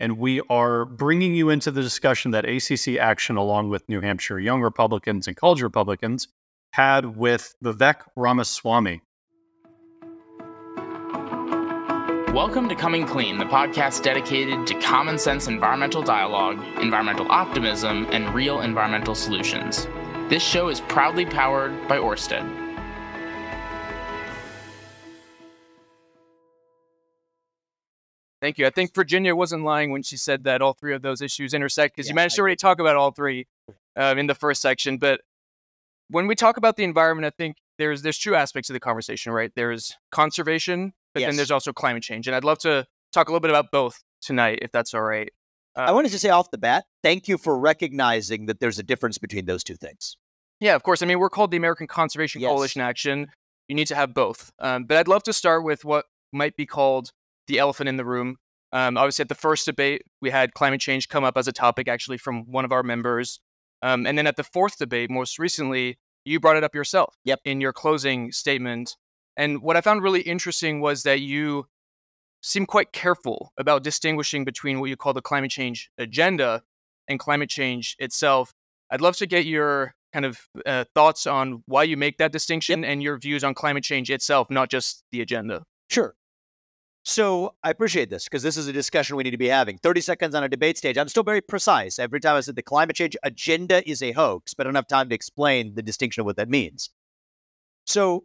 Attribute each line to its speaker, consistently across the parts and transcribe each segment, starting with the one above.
Speaker 1: and we are bringing you into the discussion that ACC Action, along with New Hampshire Young Republicans and College Republicans, had with Vivek Ramaswamy.
Speaker 2: Welcome to Coming Clean, the podcast dedicated to common sense environmental dialogue, environmental optimism, and real environmental solutions. This show is proudly powered by Orsted.
Speaker 3: Thank you. I think Virginia wasn't lying when she said that all three of those issues intersect because
Speaker 4: Yeah,
Speaker 3: you managed to already talk about all three um, in the first section. But when we talk about the environment, I think there's there's two aspects of the conversation, right? There's conservation, but then there's also climate change, and I'd love to talk a little bit about both tonight, if that's all right.
Speaker 4: I wanted to say off the bat, thank you for recognizing that there's a difference between those two things.
Speaker 3: Yeah, of course. I mean, we're called the American Conservation
Speaker 4: Yes.
Speaker 3: Coalition Action. You need to have both. Um, but I'd love to start with what might be called the elephant in the room. Um, obviously, at the first debate, we had climate change come up as a topic, actually, from one of our members. Um, and then at the fourth debate, most recently, you brought it up yourself
Speaker 4: Yep.
Speaker 3: in your closing statement. And what I found really interesting was that you seem quite careful about distinguishing between what you call the climate change agenda and climate change itself. I'd love to get your kind of uh, thoughts on why you make that distinction and your views on climate change itself, not just the agenda.
Speaker 4: Sure. So I appreciate this because this is a discussion we need to be having. 30 seconds on a debate stage. I'm still very precise. Every time I said the climate change agenda is a hoax, but I don't have time to explain the distinction of what that means. So,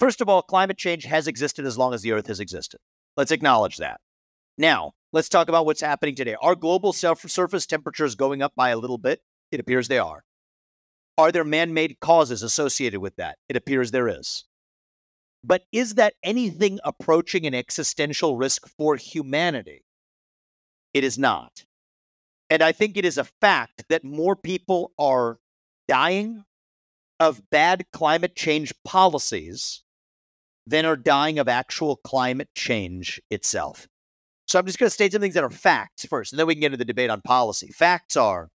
Speaker 4: first of all, climate change has existed as long as the Earth has existed. Let's acknowledge that. Now, let's talk about what's happening today. Are global surface temperatures going up by a little bit? It appears they are. Are there man made causes associated with that? It appears there is. But is that anything approaching an existential risk for humanity? It is not. And I think it is a fact that more people are dying of bad climate change policies than are dying of actual climate change itself. So I'm just going to state some things that are facts first, and then we can get into the debate on policy. Facts are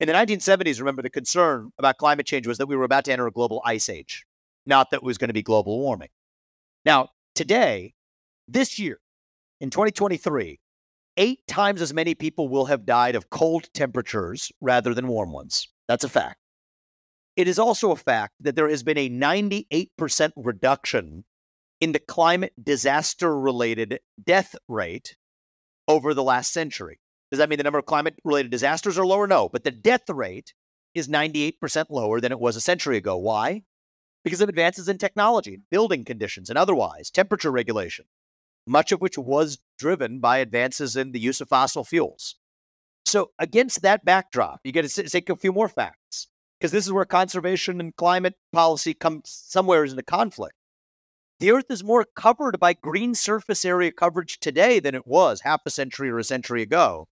Speaker 4: in the 1970s, remember, the concern about climate change was that we were about to enter a global ice age, not that it was going to be global warming. Now, today, this year, in 2023, eight times as many people will have died of cold temperatures rather than warm ones. That's a fact. It is also a fact that there has been a 98% reduction in the climate disaster related death rate over the last century. Does that mean the number of climate related disasters are lower? No, but the death rate is 98% lower than it was a century ago. Why? Because of advances in technology, building conditions, and otherwise, temperature regulation, much of which was driven by advances in the use of fossil fuels. So, against that backdrop, you got to take a few more facts, because this is where conservation and climate policy come somewhere into conflict. The Earth is more covered by green surface area coverage today than it was half a century or a century ago,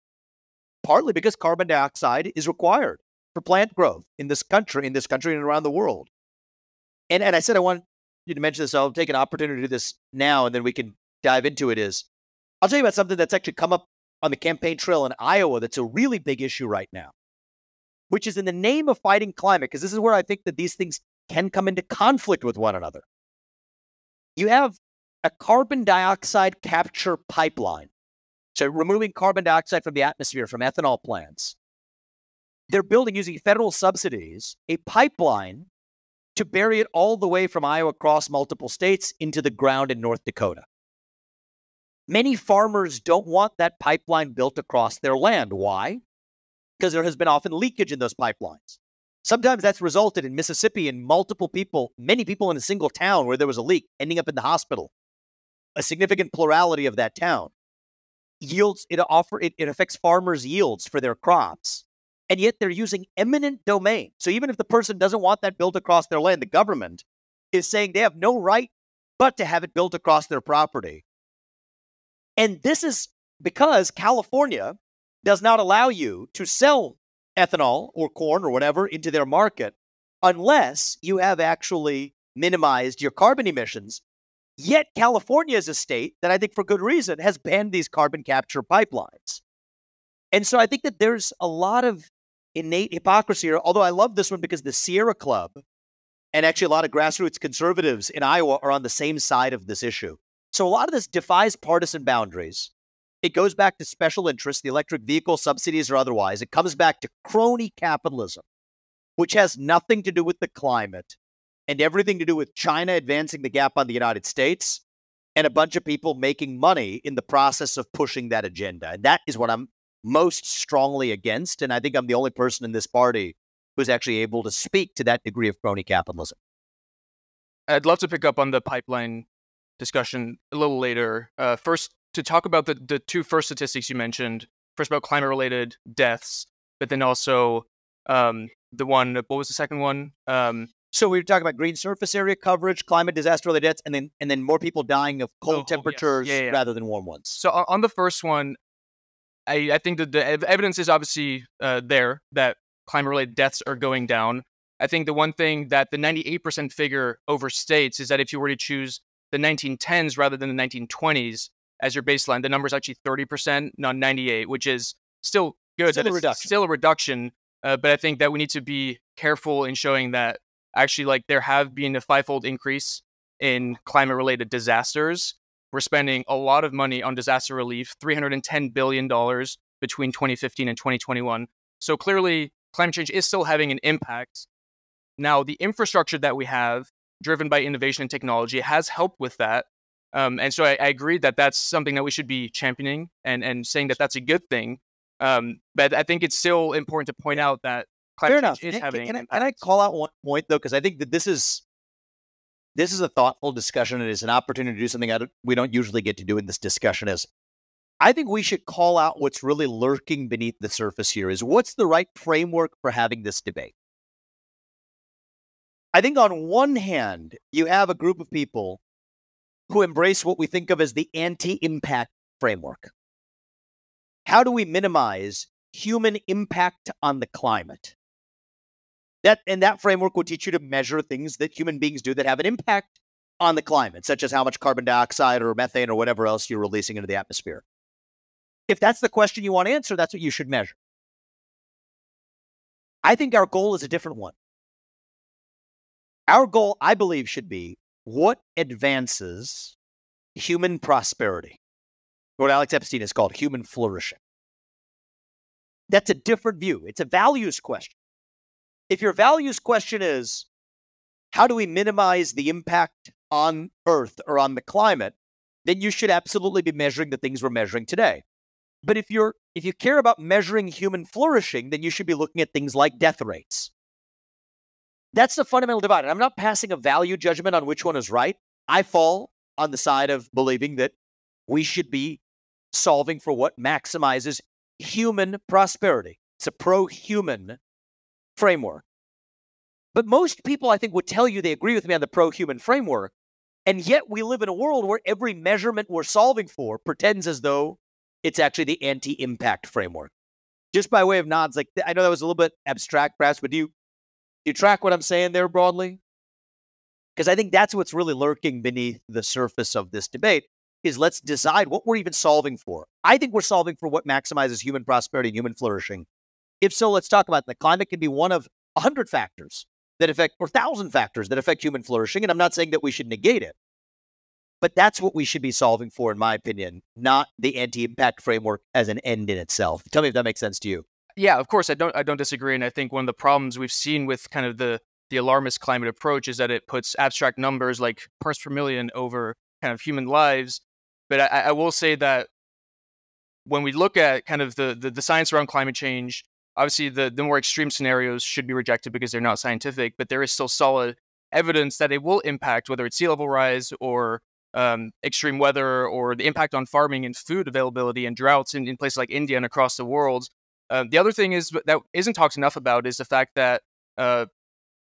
Speaker 4: partly because carbon dioxide is required for plant growth in this country, in this country and around the world. And and I said I want you to mention this. So I'll take an opportunity to do this now, and then we can dive into it. Is I'll tell you about something that's actually come up on the campaign trail in Iowa. That's a really big issue right now, which is in the name of fighting climate, because this is where I think that these things can come into conflict with one another. You have a carbon dioxide capture pipeline. So removing carbon dioxide from the atmosphere from ethanol plants. They're building using federal subsidies a pipeline to bury it all the way from Iowa across multiple states into the ground in North Dakota. Many farmers don't want that pipeline built across their land. Why? Because there has been often leakage in those pipelines. Sometimes that's resulted in Mississippi in multiple people, many people in a single town where there was a leak, ending up in the hospital. A significant plurality of that town. Yields it offer it, it affects farmers' yields for their crops. And yet they're using eminent domain. So even if the person doesn't want that built across their land, the government is saying they have no right but to have it built across their property. And this is because California does not allow you to sell ethanol or corn or whatever into their market unless you have actually minimized your carbon emissions. Yet California is a state that I think for good reason has banned these carbon capture pipelines. And so I think that there's a lot of innate hypocrisy here, although I love this one because the Sierra Club and actually a lot of grassroots conservatives in Iowa are on the same side of this issue. So a lot of this defies partisan boundaries. It goes back to special interests, the electric vehicle subsidies or otherwise. It comes back to crony capitalism, which has nothing to do with the climate and everything to do with China advancing the gap on the United States and a bunch of people making money in the process of pushing that agenda. And that is what I'm most strongly against. And I think I'm the only person in this party who's actually able to speak to that degree of crony capitalism.
Speaker 3: I'd love to pick up on the pipeline discussion a little later. Uh, first, to talk about the, the two first statistics you mentioned first about climate related deaths, but then also um, the one, what was the second one? Um,
Speaker 4: so we were talking about green surface area coverage, climate disaster related deaths, and then and then more people dying of cold
Speaker 3: Oh, oh, yes.
Speaker 4: temperatures
Speaker 3: Yeah, yeah.
Speaker 4: rather than warm ones.
Speaker 3: So on the first one, I, I think that the evidence is obviously uh, there that climate-related deaths are going down. I think the one thing that the 98% figure overstates is that if you were to choose the 1910s rather than the 1920s as your baseline, the number is actually 30%, not 98, which is still good.
Speaker 4: Still a reduction.
Speaker 3: Still a reduction. Uh, but I think that we need to be careful in showing that actually, like, there have been a fivefold increase in climate-related disasters we're spending a lot of money on disaster relief, $310 billion between 2015 and 2021. So clearly, climate change is still having an impact. Now, the infrastructure that we have, driven by innovation and technology, has helped with that. Um, and so I, I agree that that's something that we should be championing and, and saying that that's a good thing. Um, but I think it's still important to point out that
Speaker 4: Fair
Speaker 3: climate
Speaker 4: enough.
Speaker 3: change is
Speaker 4: Can,
Speaker 3: having
Speaker 4: can,
Speaker 3: an
Speaker 4: I, can I call out one point though? Because I think that this is this is a thoughtful discussion. and It is an opportunity to do something don't, we don't usually get to do in this discussion. Is I think we should call out what's really lurking beneath the surface here. Is what's the right framework for having this debate? I think on one hand, you have a group of people who embrace what we think of as the anti-impact framework. How do we minimize human impact on the climate? That and that framework will teach you to measure things that human beings do that have an impact on the climate, such as how much carbon dioxide or methane or whatever else you're releasing into the atmosphere. If that's the question you want to answer, that's what you should measure. I think our goal is a different one. Our goal, I believe, should be what advances human prosperity, what Alex Epstein has called human flourishing. That's a different view. It's a values question. If your values question is, how do we minimize the impact on Earth or on the climate, then you should absolutely be measuring the things we're measuring today. But if you're if you care about measuring human flourishing, then you should be looking at things like death rates. That's the fundamental divide. And I'm not passing a value judgment on which one is right. I fall on the side of believing that we should be solving for what maximizes human prosperity. It's a pro human framework. But most people, I think, would tell you they agree with me on the pro human framework. And yet we live in a world where every measurement we're solving for pretends as though it's actually the anti impact framework. Just by way of nods, like I know that was a little bit abstract, perhaps, but do you, do you track what I'm saying there broadly? Because I think that's what's really lurking beneath the surface of this debate is let's decide what we're even solving for. I think we're solving for what maximizes human prosperity and human flourishing. If so, let's talk about the climate can be one of a hundred factors that affect, or thousand factors that affect human flourishing. And I'm not saying that we should negate it, but that's what we should be solving for, in my opinion, not the anti-impact framework as an end in itself. Tell me if that makes sense to you.
Speaker 3: yeah, of course, I don't I don't disagree, and I think one of the problems we've seen with kind of the the alarmist climate approach is that it puts abstract numbers like parts per million over kind of human lives. But I, I will say that when we look at kind of the, the the science around climate change, obviously the the more extreme scenarios should be rejected because they're not scientific. But there is still solid evidence that it will impact whether it's sea level rise or um, extreme weather or the impact on farming and food availability and droughts in, in places like India and across the world. Uh, the other thing is that isn't talked enough about is the fact that uh,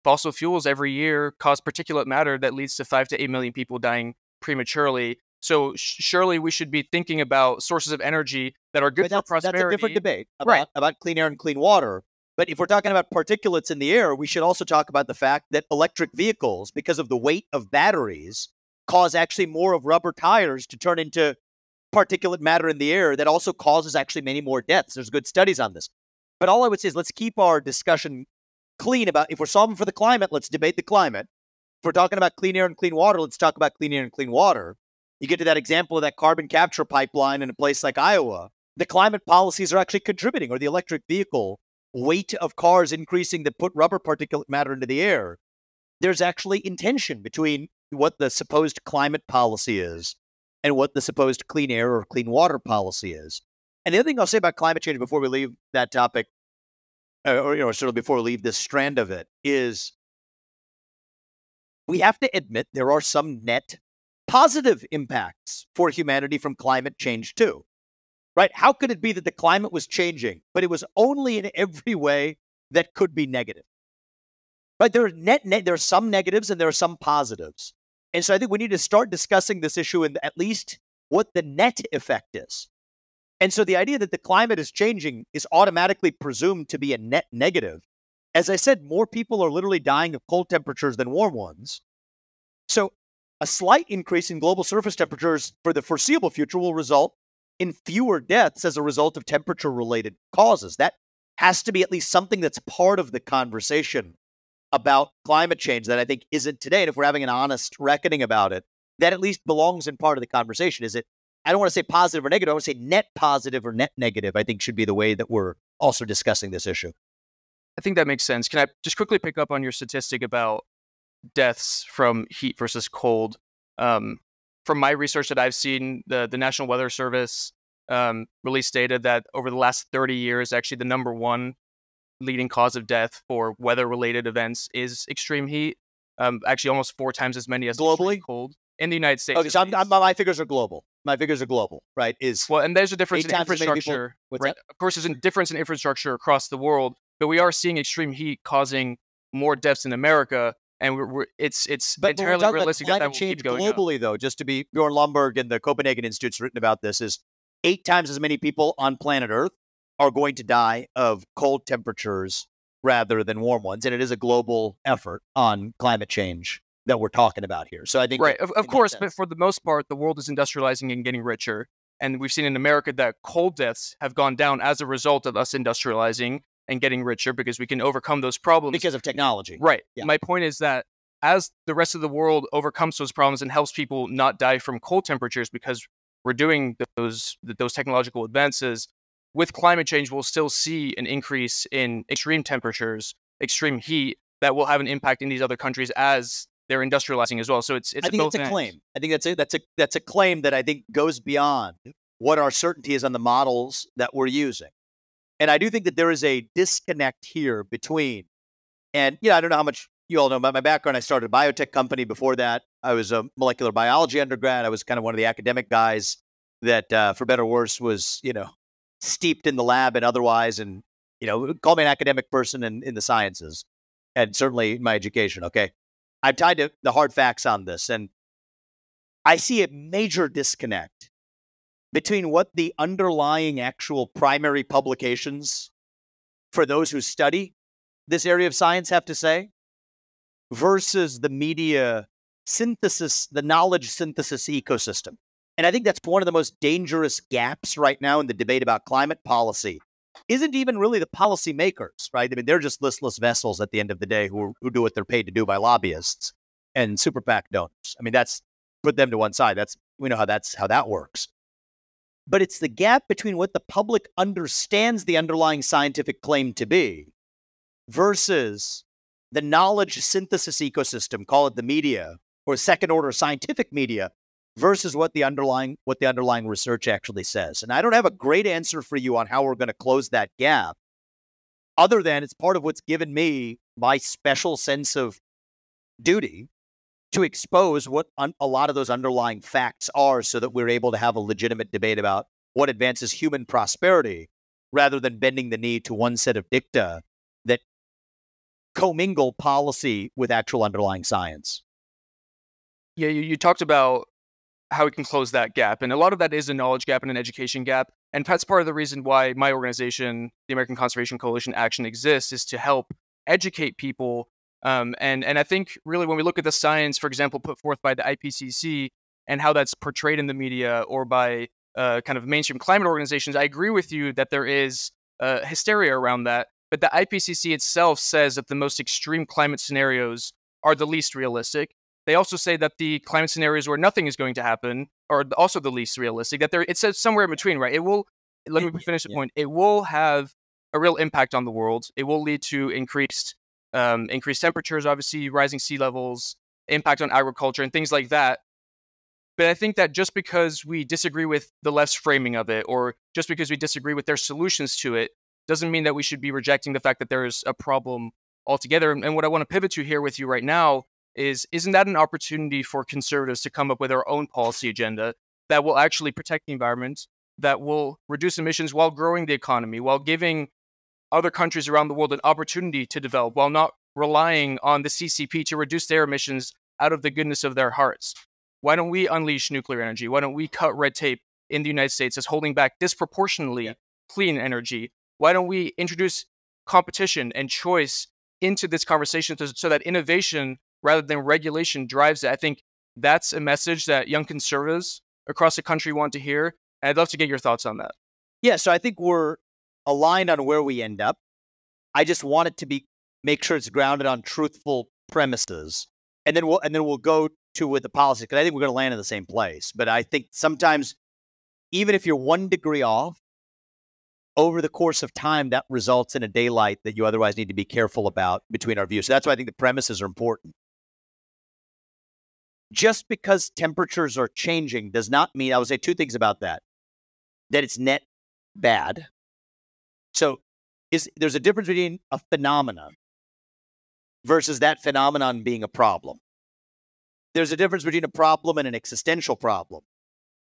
Speaker 3: fossil fuels every year cause particulate matter that leads to five to eight million people dying prematurely. So sh- surely we should be thinking about sources of energy that are good for
Speaker 4: that's,
Speaker 3: prosperity.
Speaker 4: that's a different debate about,
Speaker 3: Right.
Speaker 4: about clean air and clean water. But if we're talking about particulates in the air, we should also talk about the fact that electric vehicles, because of the weight of batteries, cause actually more of rubber tires to turn into particulate matter in the air that also causes actually many more deaths. There's good studies on this. But all I would say is let's keep our discussion clean about if we're solving for the climate, let's debate the climate. If we're talking about clean air and clean water, let's talk about clean air and clean water. You get to that example of that carbon capture pipeline in a place like Iowa. The climate policies are actually contributing, or the electric vehicle weight of cars increasing that put rubber particulate matter into the air. There's actually intention between what the supposed climate policy is and what the supposed clean air or clean water policy is. And the other thing I'll say about climate change before we leave that topic, uh, or you know, sort of before we leave this strand of it, is we have to admit there are some net positive impacts for humanity from climate change too. Right? How could it be that the climate was changing, but it was only in every way that could be negative? Right? There are net, net there are some negatives and there are some positives. And so I think we need to start discussing this issue and at least what the net effect is. And so the idea that the climate is changing is automatically presumed to be a net negative. As I said, more people are literally dying of cold temperatures than warm ones. So a slight increase in global surface temperatures for the foreseeable future will result in fewer deaths as a result of temperature related causes. That has to be at least something that's part of the conversation about climate change that I think isn't today. And if we're having an honest reckoning about it, that at least belongs in part of the conversation. Is it, I don't want to say positive or negative, I want to say net positive or net negative, I think should be the way that we're also discussing this issue.
Speaker 3: I think that makes sense. Can I just quickly pick up on your statistic about deaths from heat versus cold? Um, from my research that I've seen, the, the National Weather Service um, released data that over the last 30 years, actually the number one leading cause of death for weather related events is extreme heat. Um, actually, almost four times as many as
Speaker 4: Globally?
Speaker 3: cold in the United States.
Speaker 4: Okay, so I'm. I'm, my figures are global. My figures are global, right? Is
Speaker 3: Well, and there's a difference in
Speaker 4: times as many people-
Speaker 3: infrastructure.
Speaker 4: what's
Speaker 3: right? Of course, there's a difference in infrastructure across the world, but we are seeing extreme heat causing more deaths in America, and we're, we're it's it's
Speaker 4: But
Speaker 3: entirely
Speaker 4: about
Speaker 3: realistic that that
Speaker 4: climate
Speaker 3: will keep
Speaker 4: change
Speaker 3: going up.
Speaker 4: globally, though, just to be Bjorn Lomborg and the Copenhagen Institute's written about this, is eight times as many people on planet Earth are going to die of cold temperatures rather than warm ones, and it is a global effort on climate change that we're talking about here. So I think
Speaker 3: Right,
Speaker 4: that
Speaker 3: of, of course, but for the most part, the world is industrializing and getting richer, and we've seen in America that cold deaths have gone down as a result of us industrializing and getting richer because we can overcome those problems
Speaker 4: because of technology,
Speaker 3: Right.
Speaker 4: Yeah.
Speaker 3: My point is that as the rest of the world overcomes those problems and helps people not die from cold temperatures because we're doing those those technological advances, with climate change, we'll still see an increase in extreme temperatures, extreme heat that will have an impact in these other countries as they're industrializing as well. So it's it's
Speaker 4: I think it's a claim. I think that's a that's a that's a claim that I think goes beyond what our certainty is on the models that we're using. And I do think that there is a disconnect here between, and yeah, I don't know how much you all know about my background. I started a biotech company. Before that, I was a molecular biology undergrad. I was kind of one of the academic guys that, uh, for better or worse, was you know steeped in the lab and otherwise, and you know, call me an academic person in, in the sciences, and certainly my education. Okay, I'm tied to the hard facts on this, and I see a major disconnect between what the underlying actual primary publications for those who study this area of science have to say versus the media synthesis, the knowledge synthesis ecosystem. And I think that's one of the most dangerous gaps right now in the debate about climate policy. Isn't even really the policymakers, right? I mean, they're just listless vessels at the end of the day who, who do what they're paid to do by lobbyists and super PAC donors. I mean, that's put them to one side. That's we know how that's how that works. But it's the gap between what the public understands the underlying scientific claim to be versus the knowledge synthesis ecosystem, call it the media or second order scientific media, versus what the underlying what the underlying research actually says. And I don't have a great answer for you on how we're going to close that gap, other than it's part of what's given me my special sense of duty to expose what un- a lot of those underlying facts are so that we're able to have a legitimate debate about what advances human prosperity rather than bending the knee to one set of dicta that commingle policy with actual underlying science.
Speaker 3: Yeah, you, you talked about how we can close that gap. And a lot of that is a knowledge gap and an education gap. And that's part of the reason why my organization, the American Conservation Coalition Action, exists, is to help educate people. Um, and and I think really when we look at the science, for example, put forth by the IPCC and how that's portrayed in the media or by uh, kind of mainstream climate organizations, I agree with you that there is uh, hysteria around that. But the IPCC itself says that the most extreme climate scenarios are the least realistic. They also say that the climate scenarios where nothing is going to happen are also the least realistic. That there, it says somewhere in between, right? It will. Let me finish the point. It will have a real impact on the world. It will lead to increased um, increased temperatures, obviously rising sea levels, impact on agriculture, and things like that. But I think that just because we disagree with the left's framing of it, or just because we disagree with their solutions to it, doesn't mean that we should be rejecting the fact that there is a problem altogether. And what I want to pivot to here with you right now is isn't that an opportunity for conservatives to come up with our own policy agenda that will actually protect the environment, that will reduce emissions while growing the economy, while giving other countries around the world an opportunity to develop, while not relying on the CCP to reduce their emissions out of the goodness of their hearts? Why don't we unleash nuclear energy? Why don't we cut red tape in the United States that's holding back disproportionately clean energy? Why don't we introduce competition and choice into this conversation so that innovation rather than regulation drives it. I think that's a message that young conservatives across the country want to hear. And I'd love to get your thoughts on that.
Speaker 4: Yeah, so I think we're aligned on where we end up. I just want it to be make sure it's grounded on truthful premises, and then we'll and then we'll go to with the policy because I think we're going to land in the same place. But I think sometimes, even if you're one degree off, over the course of time, that results in a daylight that you otherwise need to be careful about between our views. So that's why I think the premises are important just because temperatures are changing does not mean, I would say two things about that that it's net bad. So is there's a difference between a phenomenon versus that phenomenon being a problem. There's a difference between a problem and an existential problem.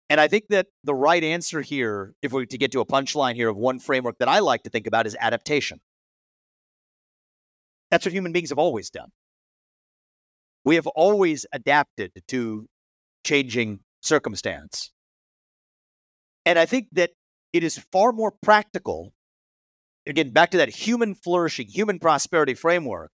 Speaker 4: And I think that the right answer here, if we to get to a punchline here of one framework that I like to think about is adaptation. That's what human beings have always done we have always adapted to changing circumstance. And I think that it is far more practical, again, back to that human flourishing, human prosperity framework.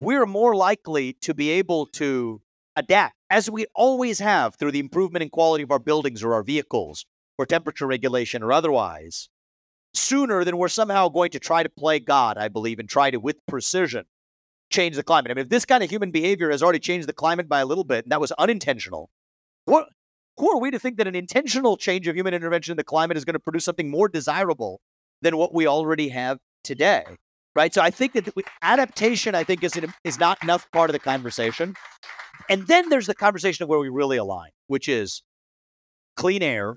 Speaker 4: We're more likely to be able to adapt, as we always have through the improvement in quality of our buildings or our vehicles or temperature regulation or otherwise, sooner than we're somehow going to try to play God, I believe, and try to, with precision, change the climate. I mean, if this kind of human behavior has already changed the climate by a little bit, and that was unintentional, what who are we to think that an intentional change of human intervention in the climate is going to produce something more desirable than what we already have today? Right. So I think that adaptation, I think, is is not enough part of the conversation. And then there's the conversation of where we really align, which is clean air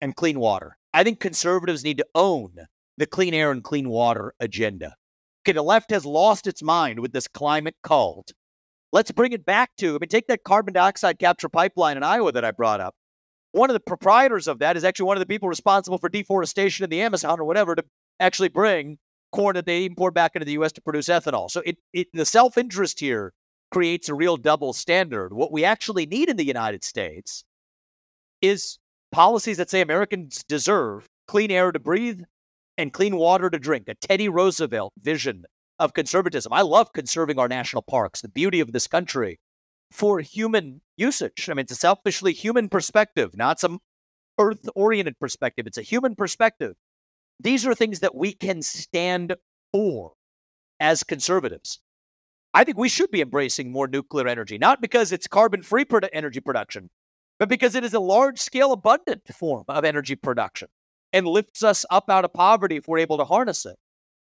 Speaker 4: and clean water. I think conservatives need to own the clean air and clean water agenda. Okay, the left has lost its mind with this climate cult. Let's bring it back to, I mean, take that carbon dioxide capture pipeline in Iowa that I brought up. One of the proprietors of that is actually one of the people responsible for deforestation in the Amazon or whatever to actually bring corn that they import back into the U.S. to produce ethanol. So it, it the self interest here creates a real double standard. What we actually need in the United States is policies that say Americans deserve clean air to breathe, and clean water to drink, a Teddy Roosevelt vision of conservatism. I love conserving our national parks, the beauty of this country for human usage. I mean, it's a selfishly human perspective, not some earth oriented perspective. It's a human perspective. These are things that we can stand for as conservatives. I think we should be embracing more nuclear energy, not because it's carbon free energy production, but because it is a large scale, abundant form of energy production and lifts us up out of poverty if we're able to harness it.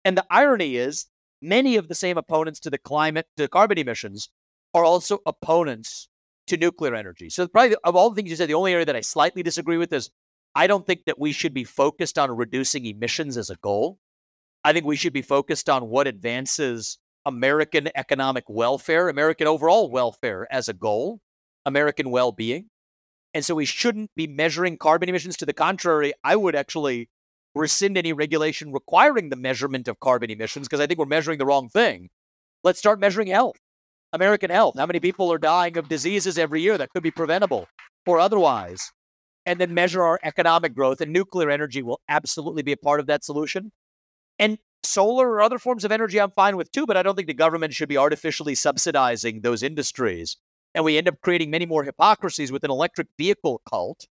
Speaker 4: And the irony is, many of the same opponents to the climate, to carbon emissions, are also opponents to nuclear energy. So, probably of all the things you said, the only area that I slightly disagree with is I don't think that we should be focused on reducing emissions as a goal. I think we should be focused on what advances American economic welfare, American overall welfare as a goal, American well being. And so we shouldn't be measuring carbon emissions. To the contrary, I would actually rescind any regulation requiring the measurement of carbon emissions because I think we're measuring the wrong thing. Let's start measuring health, American health. How many people are dying of diseases every year that could be preventable or otherwise? And then measure our economic growth. And nuclear energy will absolutely be a part of that solution. And solar or other forms of energy, I'm fine with too, but I don't think the government should be artificially subsidizing those industries. And we end up creating many more hypocrisies with an electric vehicle cult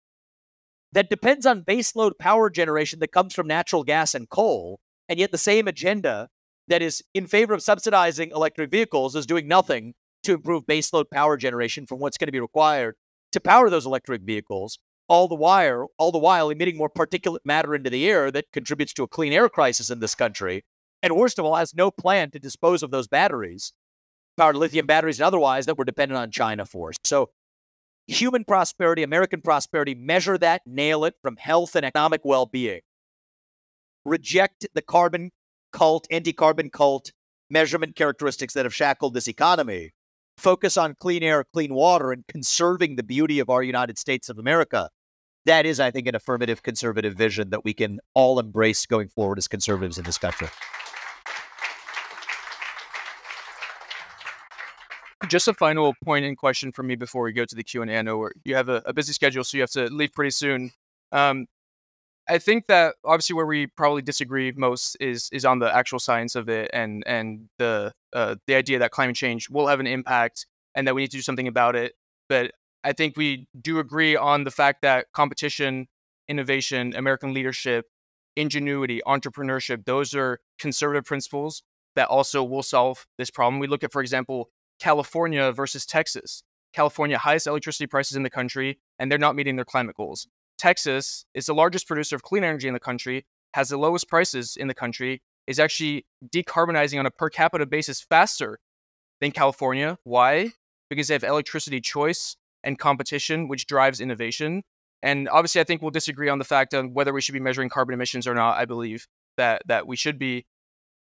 Speaker 4: that depends on baseload power generation that comes from natural gas and coal. And yet the same agenda that is in favor of subsidizing electric vehicles is doing nothing to improve baseload power generation from what's going to be required to power those electric vehicles all the while all the while emitting more particulate matter into the air that contributes to a clean air crisis in this country and worst of all has no plan to dispose of those batteries powered lithium batteries and otherwise that we're dependent on China for. So human prosperity american prosperity measure that nail it from health and economic well-being. Reject the carbon cult anti-carbon cult measurement characteristics that have shackled this economy focus on clean air, clean water, and conserving the beauty of our United States of America. That is, I think, an affirmative conservative vision that we can all embrace going forward as conservatives in this country.
Speaker 3: Just a final point and question for me before we go to the Q and A. I know you have a, a, busy schedule, so you have to leave pretty soon. Um, I think that obviously where we probably disagree most is is on the actual science of it and and the uh, the idea that climate change will have an impact and that we need to do something about it. But I think we do agree on the fact that competition, innovation, American leadership, ingenuity, entrepreneurship, those are conservative principles that also will solve this problem. We look at, for example, California versus Texas. California highest electricity prices in the country, and they're not meeting their climate goals. Texas is the largest producer of clean energy in the country, has the lowest prices in the country, is actually decarbonizing on a per capita basis faster than California. Why? Because they have electricity choice and competition, which drives innovation. And obviously, I think we'll disagree on the fact of whether we should be measuring carbon emissions or not. I believe that that we should be,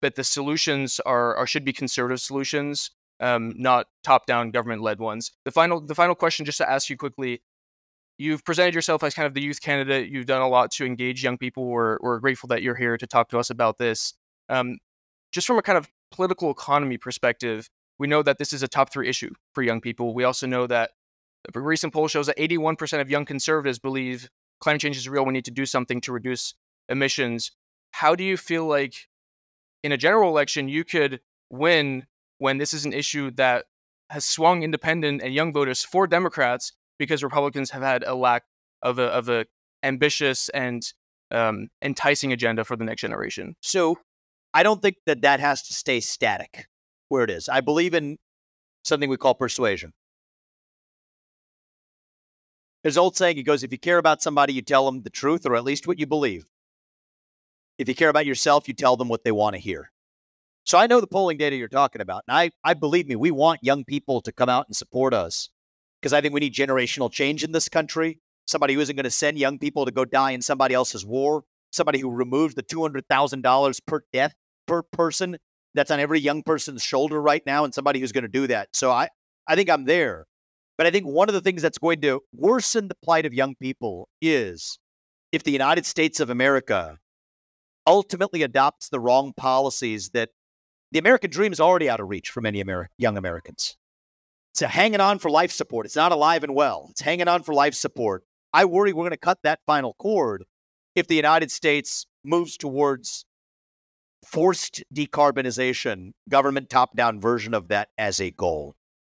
Speaker 3: but the solutions are, are should be conservative solutions, um, not top-down government-led ones. The final the final question, just to ask you quickly, You've presented yourself as kind of the youth candidate. You've done a lot to engage young people. We're, we're grateful that you're here to talk to us about this. Um, just from a kind of political economy perspective, we know that this is a top three issue for young people. We also know that a recent poll shows that 81% of young conservatives believe climate change is real. We need to do something to reduce emissions. How do you feel like in a general election you could win when this is an issue that has swung independent and young voters for Democrats because Republicans have had a lack of a of a ambitious and um, enticing agenda for the next generation.
Speaker 4: So I don't think that that has to stay static where it is. I believe in something we call persuasion. There's an old saying, it goes, if you care about somebody, you tell them the truth or at least what you believe. If you care about yourself, you tell them what they want to hear. So I know the polling data you're talking about. And I, I believe me, we want young people to come out and support us because I think we need generational change in this country. Somebody who isn't going to send young people to go die in somebody else's war. Somebody who removes the $200,000 per death per person that's on every young person's shoulder right now, and somebody who's going to do that. So I, I think I'm there. But I think one of the things that's going to worsen the plight of young people is if the United States of America ultimately adopts the wrong policies that the American dream is already out of reach for many Ameri- young Americans. It's hanging on for life support. It's not alive and well. It's hanging on for life support. I worry we're going to cut that final cord if the United States moves towards forced decarbonization, government top down version of that as a goal.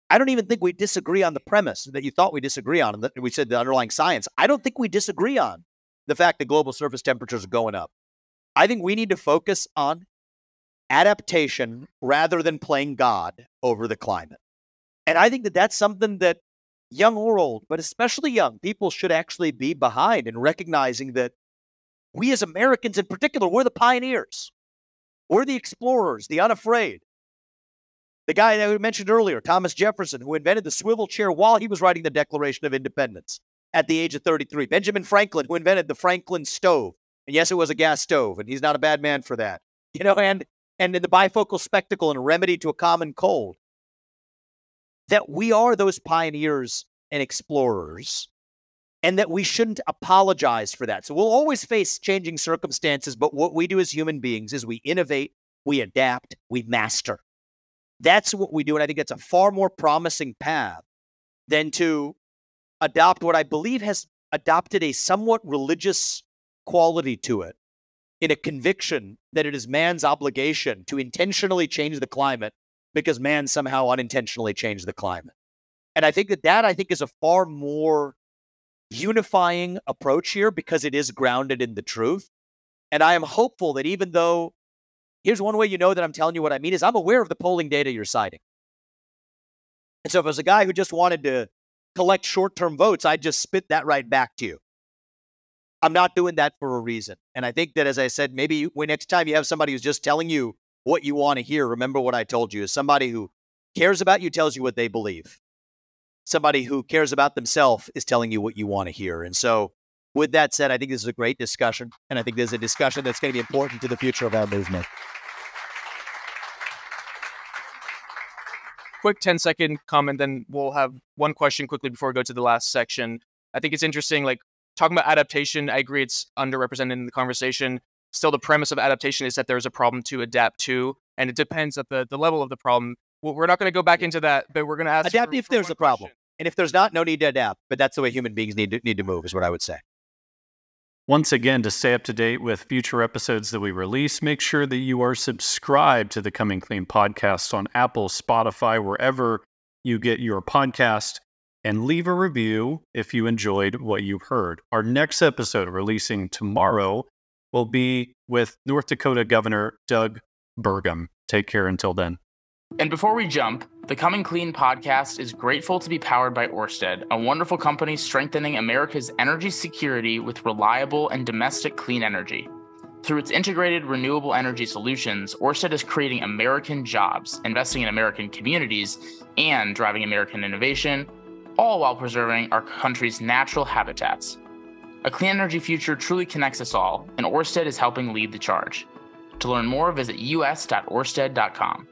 Speaker 4: I don't even think we disagree on the premise that you thought we disagree on, and that we said the underlying science. I don't think we disagree on the fact that global surface temperatures are going up. I think we need to focus on adaptation rather than playing God over the climate. And I think that that's something that young or old, but especially young people should actually be behind in recognizing that we as Americans in particular, we're the pioneers. We're the explorers, the unafraid. The guy that we mentioned earlier, Thomas Jefferson, who invented the swivel chair while he was writing the Declaration of Independence at the age of 33. Benjamin Franklin, who invented the Franklin stove. And yes, it was a gas stove, and he's not a bad man for that. You know, and and the bifocal spectacle and remedy to a common cold that we are those pioneers and explorers and that we shouldn't apologize for that. So we'll always face changing circumstances, but what we do as human beings is we innovate, we adapt, we master. That's what we do. And I think that's a far more promising path than to adopt what I believe has adopted a somewhat religious quality to it in a conviction that it is man's obligation to intentionally change the climate because man somehow unintentionally changed the climate. And I think that that I think is a far more unifying approach here because it is grounded in the truth. And I am hopeful that even though here's one way you know that I'm telling you what I mean is I'm aware of the polling data you're citing. And so if it was a guy who just wanted to collect short-term votes, I'd just spit that right back to you. I'm not doing that for a reason. And I think that, as I said, maybe when next time you have somebody who's just telling you what you want to hear, remember what I told you is somebody who cares about you tells you what they believe. Somebody who cares about themselves is telling you what you want to hear. And so, with that said, I think this is a great discussion. And I think this is a discussion that's going to be important to the future of our movement.
Speaker 3: Quick 10 second comment, then we'll have one question quickly before we go to the last section. I think it's interesting, like talking about adaptation, I agree it's underrepresented in the conversation. Still, the premise of adaptation is that there's a problem to adapt to, and it depends at the, the level of the problem. Well, we're not going to go back into that, but we're going to ask
Speaker 4: adapt
Speaker 3: for,
Speaker 4: if
Speaker 3: for
Speaker 4: there's a problem,
Speaker 3: question.
Speaker 4: and if there's not, no need to adapt. But that's the way human beings need to, need to move, is what I would say.
Speaker 1: Once again, to stay up to date with future episodes that we release, make sure that you are subscribed to the Coming Clean podcast on Apple, Spotify, wherever you get your podcast, and leave a review if you enjoyed what you heard. Our next episode, releasing tomorrow, will be with North Dakota Governor Doug Burgum. Take care until then.
Speaker 2: And before we jump, the Coming Clean podcast is grateful to be powered by Orsted, a wonderful company strengthening America's energy security with reliable and domestic clean energy. Through its integrated renewable energy solutions, Orsted is creating American jobs, investing in American communities, and driving American innovation, all while preserving our country's natural habitats. A clean energy future truly connects us all, and Orsted is helping lead the charge. To learn more, visit us.orsted.com.